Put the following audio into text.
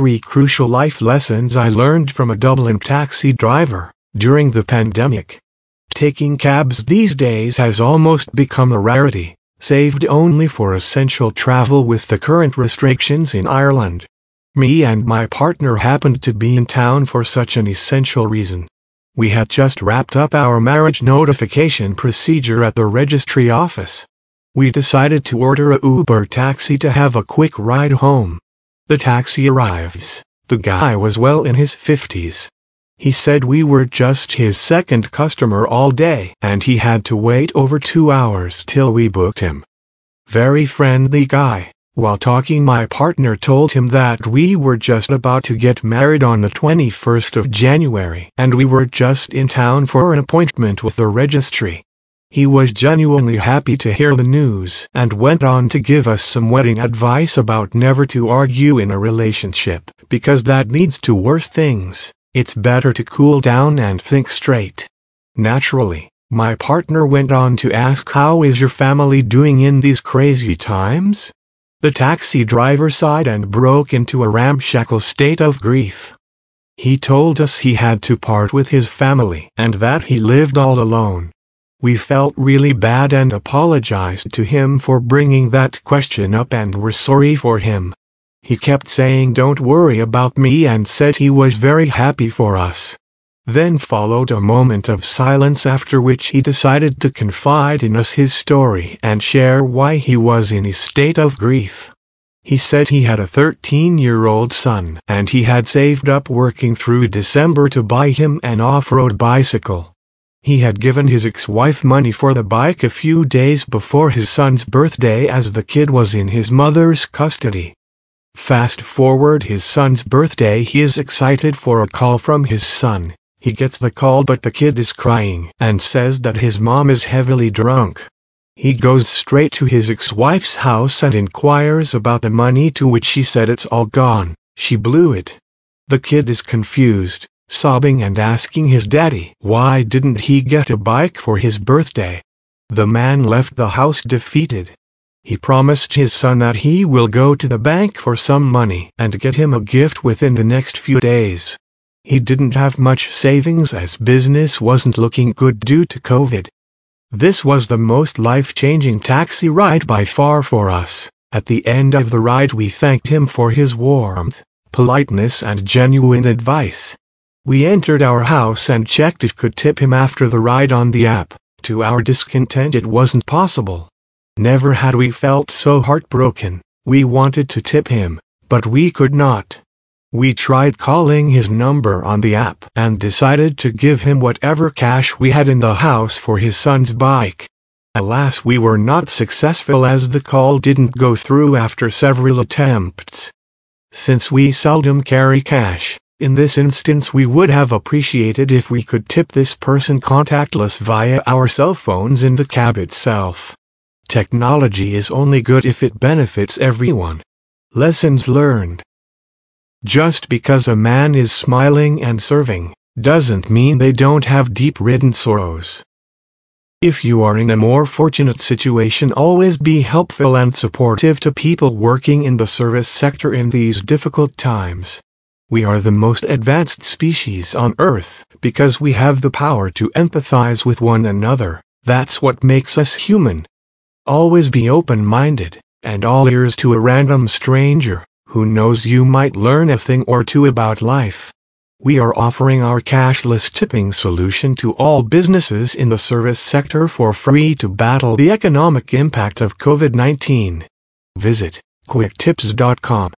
three crucial life lessons I learned from a Dublin taxi driver during the pandemic. Taking cabs these days has almost become a rarity, saved only for essential travel with the current restrictions in Ireland. Me and my partner happened to be in town for such an essential reason. We had just wrapped up our marriage notification procedure at the registry office. We decided to order a Uber taxi to have a quick ride home. The taxi arrives. The guy was well in his 50s. He said we were just his second customer all day and he had to wait over two hours till we booked him. Very friendly guy. While talking my partner told him that we were just about to get married on the 21st of January and we were just in town for an appointment with the registry. He was genuinely happy to hear the news and went on to give us some wedding advice about never to argue in a relationship because that leads to worse things. It's better to cool down and think straight. Naturally, my partner went on to ask how is your family doing in these crazy times? The taxi driver sighed and broke into a ramshackle state of grief. He told us he had to part with his family and that he lived all alone. We felt really bad and apologized to him for bringing that question up and were sorry for him. He kept saying don't worry about me and said he was very happy for us. Then followed a moment of silence after which he decided to confide in us his story and share why he was in a state of grief. He said he had a 13-year-old son and he had saved up working through December to buy him an off-road bicycle. He had given his ex-wife money for the bike a few days before his son's birthday as the kid was in his mother's custody. Fast forward his son's birthday he is excited for a call from his son. He gets the call but the kid is crying and says that his mom is heavily drunk. He goes straight to his ex-wife's house and inquires about the money to which she said it's all gone, she blew it. The kid is confused sobbing and asking his daddy why didn't he get a bike for his birthday. The man left the house defeated. He promised his son that he will go to the bank for some money and get him a gift within the next few days. He didn't have much savings as business wasn't looking good due to COVID. This was the most life-changing taxi ride by far for us. At the end of the ride we thanked him for his warmth, politeness and genuine advice. We entered our house and checked if could tip him after the ride on the app. To our discontent it wasn't possible. Never had we felt so heartbroken. We wanted to tip him, but we could not. We tried calling his number on the app and decided to give him whatever cash we had in the house for his son's bike. Alas we were not successful as the call didn't go through after several attempts. Since we seldom carry cash, in this instance we would have appreciated if we could tip this person contactless via our cell phones in the cab itself. Technology is only good if it benefits everyone. Lessons learned. Just because a man is smiling and serving, doesn't mean they don't have deep-ridden sorrows. If you are in a more fortunate situation always be helpful and supportive to people working in the service sector in these difficult times. We are the most advanced species on Earth because we have the power to empathize with one another. That's what makes us human. Always be open-minded and all ears to a random stranger who knows you might learn a thing or two about life. We are offering our cashless tipping solution to all businesses in the service sector for free to battle the economic impact of COVID-19. Visit quicktips.com